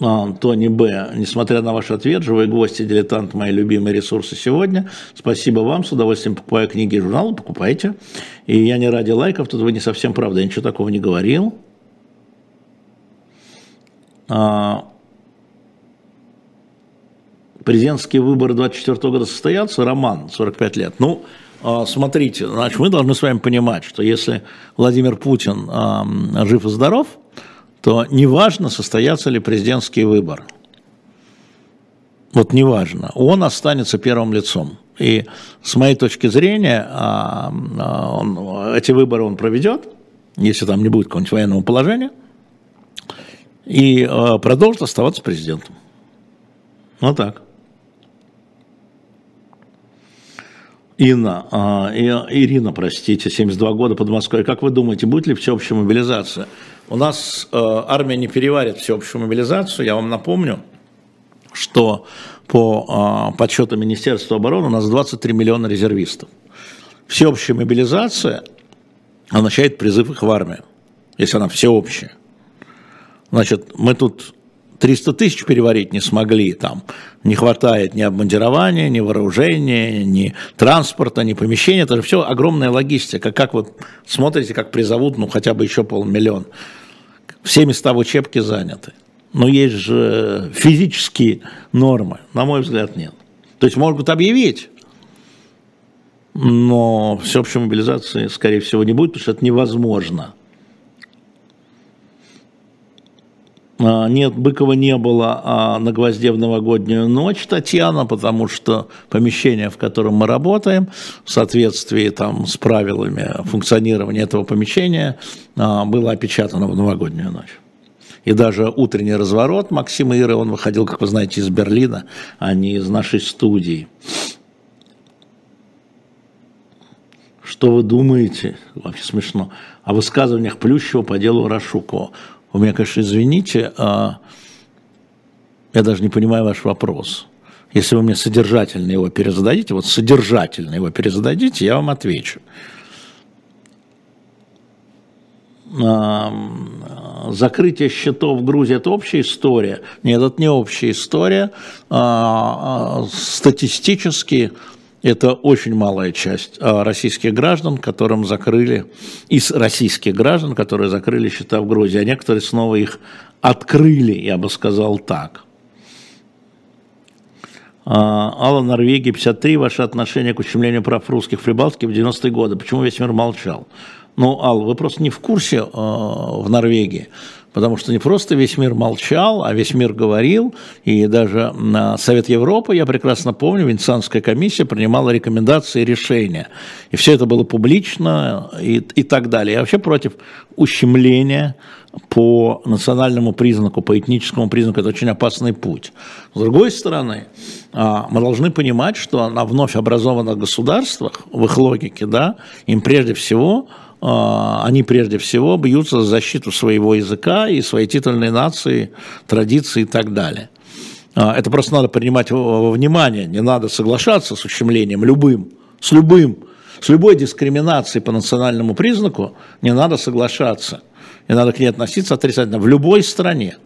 А, Тони Б. Несмотря на ваш ответ, «Живой гвоздь» и «Дилетант» – мои любимые ресурсы сегодня. Спасибо вам, с удовольствием покупаю книги и журналы, покупайте. И я не ради лайков, тут вы не совсем правда, я ничего такого не говорил. А, президентские выборы 24 года состоятся, Роман, 45 лет. Ну, а, смотрите, значит, мы должны с вами понимать, что если Владимир Путин жив и здоров – то неважно, состоятся ли президентские выборы. Вот неважно, он останется первым лицом. И с моей точки зрения, а, а, он, эти выборы он проведет, если там не будет какого-нибудь военного положения, и а, продолжит оставаться президентом. Вот так. Инна, Ирина, простите, 72 года под Москвой. Как вы думаете, будет ли всеобщая мобилизация? У нас э, армия не переварит всеобщую мобилизацию. Я вам напомню, что по э, подсчетам Министерства обороны у нас 23 миллиона резервистов. Всеобщая мобилизация означает призыв их в армию, если она всеобщая. Значит, мы тут 300 тысяч переварить не смогли, там не хватает ни обмундирования, ни вооружения, ни транспорта, ни помещения, это же все огромная логистика. Как вы смотрите, как призовут, ну, хотя бы еще полмиллиона. Все места в учебке заняты. Но есть же физические нормы, на мой взгляд, нет. То есть могут объявить, но всеобщей мобилизации, скорее всего, не будет, потому что это невозможно. А, нет, Быкова не было а на гвозде в новогоднюю ночь, Татьяна, потому что помещение, в котором мы работаем, в соответствии там, с правилами функционирования этого помещения, а, было опечатано в новогоднюю ночь. И даже утренний разворот Максима Иры, он выходил, как вы знаете, из Берлина, а не из нашей студии. Что вы думаете, вообще смешно, о высказываниях Плющева по делу Рашукова? У меня, конечно, извините, а я даже не понимаю ваш вопрос. Если вы мне содержательно его перезададите, вот содержательно его перезададите, я вам отвечу. закрытие счетов в Грузии – это общая история? Нет, это не общая история. А, а, статистически это очень малая часть а, российских граждан, которым закрыли, из российских граждан, которые закрыли счета в Грузии, а некоторые снова их открыли, я бы сказал так. Алла, Норвегия, 53. Ваше отношение к ущемлению прав русских в Прибалтике в 90-е годы. Почему весь мир молчал? Ну, Ал, вы просто не в курсе э, в Норвегии, потому что не просто весь мир молчал, а весь мир говорил, и даже на Совет Европы, я прекрасно помню, Венецианская комиссия принимала рекомендации и решения, и все это было публично и, и так далее. Я вообще против ущемления по национальному признаку, по этническому признаку, это очень опасный путь. С другой стороны, а, мы должны понимать, что на вновь образованных государствах, в их логике, да, им прежде всего они прежде всего бьются за защиту своего языка и своей титульной нации, традиции и так далее. А, это просто надо принимать во внимание, не надо соглашаться с ущемлением любым, с любым, с любой дискриминацией по национальному признаку не надо соглашаться. И надо к ней относиться отрицательно в любой стране.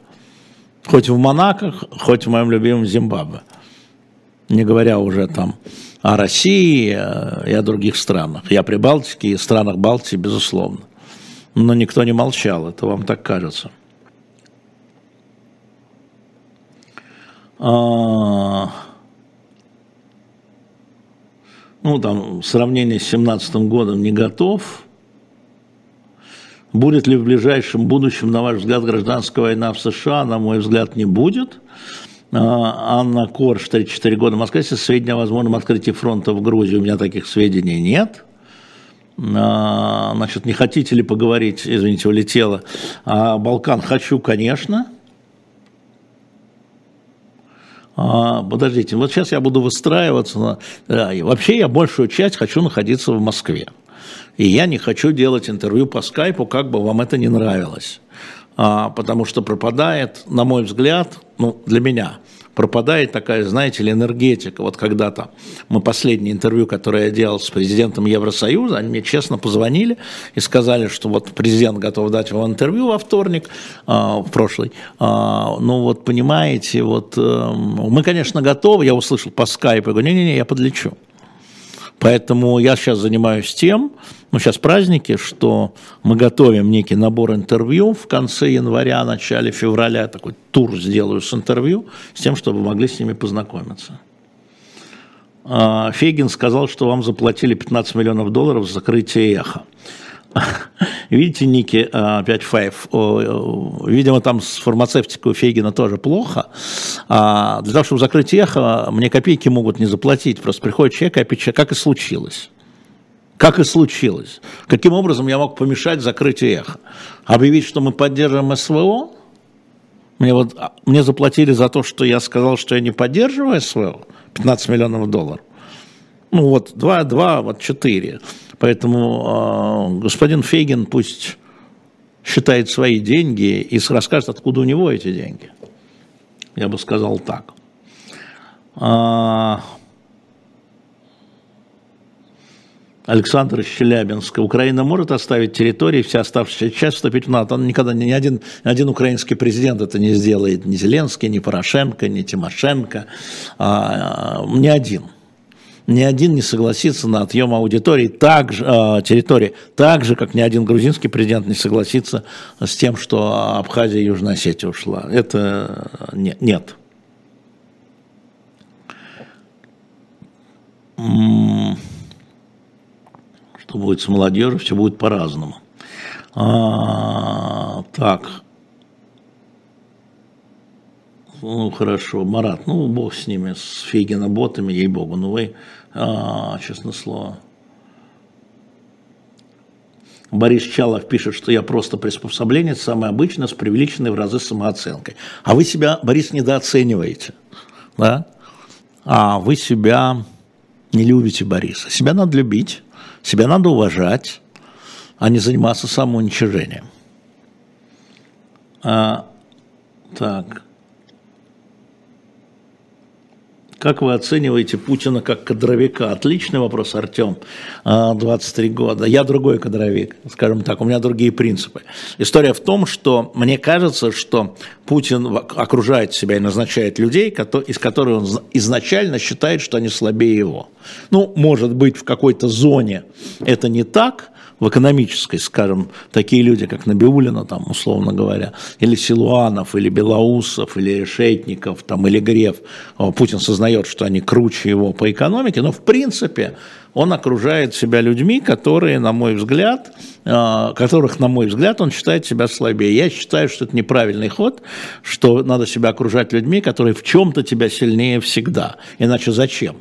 Хоть в Монако, хоть в моем любимом Зимбабве. Не говоря уже там о России и о других странах. Я при Балтике и странах Балтии, безусловно. Но никто не молчал, это вам так кажется. А... Ну, там, сравнение с 2017 годом не готов. Будет ли в ближайшем будущем, на ваш взгляд, гражданская война в США? На мой взгляд, не будет. А, Анна Корж, 34 года, Москва, если сведения о возможном открытии фронта в Грузии, у меня таких сведений нет. А, значит, не хотите ли поговорить, извините, улетела, а Балкан хочу, конечно. А, подождите, вот сейчас я буду выстраиваться. На... Вообще я большую часть хочу находиться в Москве. И я не хочу делать интервью по скайпу, как бы вам это не нравилось. А, потому что пропадает, на мой взгляд, ну, для меня, пропадает такая, знаете ли, энергетика. Вот когда-то мы последнее интервью, которое я делал с президентом Евросоюза, они мне честно позвонили и сказали, что вот президент готов дать вам интервью во вторник, а, в прошлый. А, ну вот понимаете, вот э, мы, конечно, готовы, я услышал по скайпу, я говорю, не-не-не, я подлечу. Поэтому я сейчас занимаюсь тем, ну сейчас праздники, что мы готовим некий набор интервью в конце января, начале февраля, такой тур сделаю с интервью, с тем, чтобы могли с ними познакомиться. А, Фейгин сказал, что вам заплатили 15 миллионов долларов за закрытие эхо. Видите, Ники, 5.5, а, видимо, там с фармацевтикой у Фейгина тоже плохо. А для того, чтобы закрыть эхо, мне копейки могут не заплатить. Просто приходит человек и опечатает, как и случилось. Как и случилось. Каким образом я мог помешать закрытию эхо? Объявить, что мы поддерживаем СВО? Мне, вот, а, мне заплатили за то, что я сказал, что я не поддерживаю СВО. 15 миллионов долларов. Ну вот, 2, 2, вот 4. Поэтому э, господин Фейгин пусть считает свои деньги и расскажет, откуда у него эти деньги. Я бы сказал так. А, Александр из. Украина может оставить территории, вся оставшаяся часть вступить в НАТО. Никогда ни один, ни один украинский президент это не сделает. Ни Зеленский, ни Порошенко, ни Тимошенко. А, ни один ни один не согласится на отъем аудитории, так же, э, территории, так же, как ни один грузинский президент не согласится с тем, что Абхазия и Южная Осетия ушла. Это не, нет. что будет с молодежью, все будет по-разному. А, так. Ну, хорошо. Марат, ну, бог с ними, с фейгеноботами, ей-богу. Ну, вы, а, честное слово. Борис Чалов пишет, что я просто приспособление, самое обычное, с преувеличенной в разы самооценкой. А вы себя, Борис, недооцениваете. Да? А вы себя не любите, Бориса. Себя надо любить, себя надо уважать, а не заниматься самоуничижением. А, так. Как вы оцениваете Путина как кадровика? Отличный вопрос, Артем. 23 а, года. Я другой кадровик, скажем так, у меня другие принципы. История в том, что мне кажется, что Путин окружает себя и назначает людей, из которых он изначально считает, что они слабее его. Ну, может быть, в какой-то зоне это не так, в экономической, скажем, такие люди, как Набиулина, там, условно говоря, или Силуанов, или Белоусов, или Решетников, там, или Греф, Путин сознает, что они круче его по экономике, но в принципе он окружает себя людьми, которые, на мой взгляд, а, которых, на мой взгляд, он считает себя слабее. Я считаю, что это неправильный ход, что надо себя окружать людьми, которые в чем-то тебя сильнее всегда. Иначе зачем?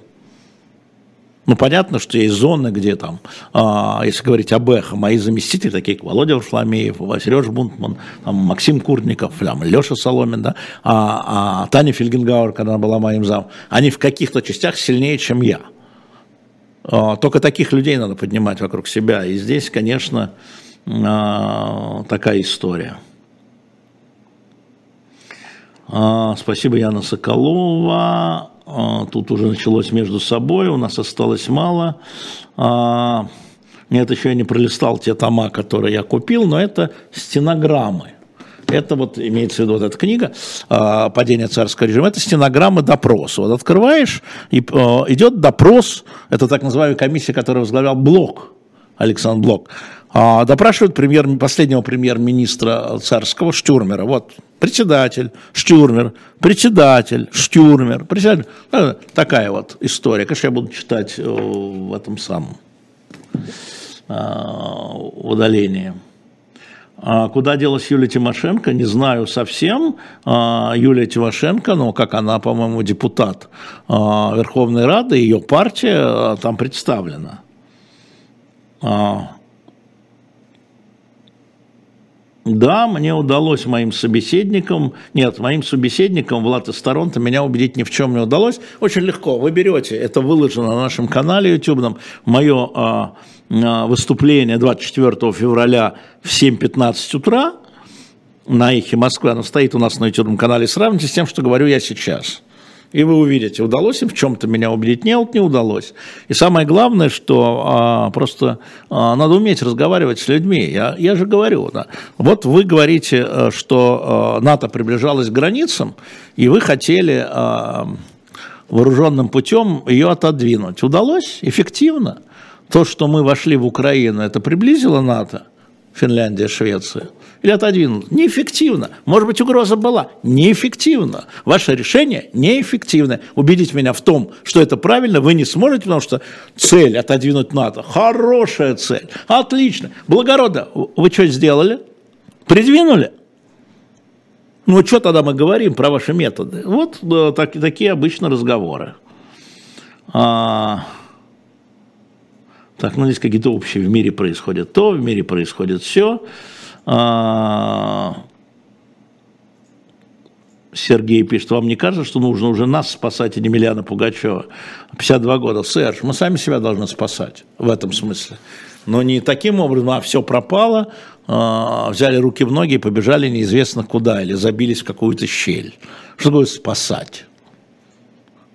Ну, понятно, что есть зоны, где там, а, если говорить об эхо, мои заместители, такие как Володя Варфломеев, Сережа Бунтман, там, Максим Курников, там, Леша Соломин, да, а, а Таня Фельгенгауэр, когда она была моим зам, они в каких-то частях сильнее, чем я. А, только таких людей надо поднимать вокруг себя. И здесь, конечно, а, такая история. Спасибо, Яна Соколова. А, тут уже началось между собой, у нас осталось мало. А, нет, еще я не пролистал те тома, которые я купил, но это стенограммы. Это вот имеется в виду вот эта книга а, «Падение царского режима». Это стенограммы допроса. Вот открываешь, и идет допрос, это так называемая комиссия, которая возглавлял Блок, Александр Блок. Допрашивают премьер, последнего премьер-министра царского Штюрмера. Вот председатель, Штюрмер, председатель, Штюрмер, председатель. Ну, такая вот история. Конечно, я буду читать э, в этом самом а, удалении. А куда делась Юлия Тимошенко, не знаю совсем. А, Юлия Тимошенко, ну, как она, по-моему, депутат Верховной Рады, ее партия там представлена. Да, мне удалось моим собеседникам, нет, моим собеседникам Влад из Торонто меня убедить ни в чем не удалось. Очень легко, вы берете, это выложено на нашем канале YouTube, мое а, а, выступление 24 февраля в 7.15 утра на Эхе Москвы, оно стоит у нас на YouTube канале, сравните с тем, что говорю я сейчас и вы увидите, удалось им в чем-то меня убедить, нет, не удалось. И самое главное, что а, просто а, надо уметь разговаривать с людьми. Я, я же говорю, да. вот вы говорите, э, что а, НАТО приближалось к границам, и вы хотели а, вооруженным путем ее отодвинуть. Удалось? Эффективно? То, что мы вошли в Украину, это приблизило НАТО? Финляндия, Швеция? Или отодвинул. Неэффективно. Может быть, угроза была. Неэффективно. Ваше решение неэффективное. Убедить меня в том, что это правильно, вы не сможете, потому что цель отодвинуть НАТО. Хорошая цель. Отлично. Благородно. Вы что сделали? Придвинули? Ну, что тогда мы говорим про ваши методы? Вот да, так, такие обычно разговоры. А... Так, ну здесь какие-то общие в мире происходят то, в мире происходит все. А, Сергей пишет, вам не кажется, что нужно уже нас спасать, а не Миляна Пугачева? 52 года. Серж, мы сами себя должны спасать в этом смысле. Но не таким образом, а все пропало, а, взяли руки в ноги и побежали неизвестно куда, или забились в какую-то щель. Что такое спасать?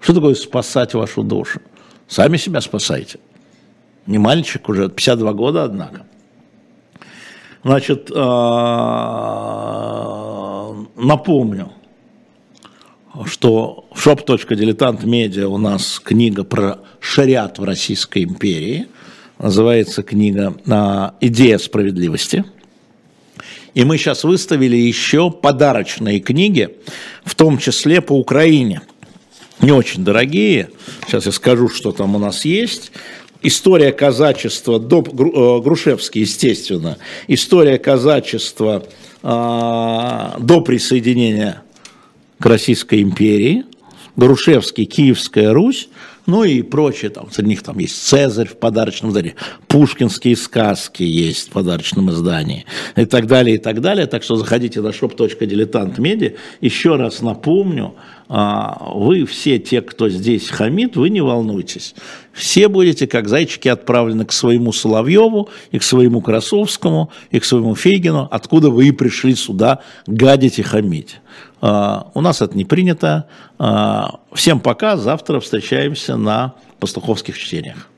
Что такое спасать вашу душу? Сами себя спасайте. Не мальчик уже, 52 года, однако. Значит, а, напомню, что в у нас книга про шариат в Российской империи. Называется книга а, «Идея справедливости». И мы сейчас выставили еще подарочные книги, в том числе по Украине. Не очень дорогие. Сейчас я скажу, что там у нас есть. История казачества до э, Грушевский, естественно, история казачества до присоединения к Российской империи, Грушевский, Киевская Русь, ну и прочее, там, среди них там есть Цезарь в подарочном издании, пушкинские сказки есть в подарочном издании. И так далее, и так далее. Так что заходите на shop.diletant.media. Еще раз напомню, а, вы все те, кто здесь хамит, вы не волнуйтесь. Все будете, как зайчики, отправлены к своему Соловьеву, и к своему Красовскому, и к своему Фейгину, откуда вы и пришли сюда гадить и хамить. А, у нас это не принято. А, всем пока. Завтра встречаемся на пастуховских чтениях.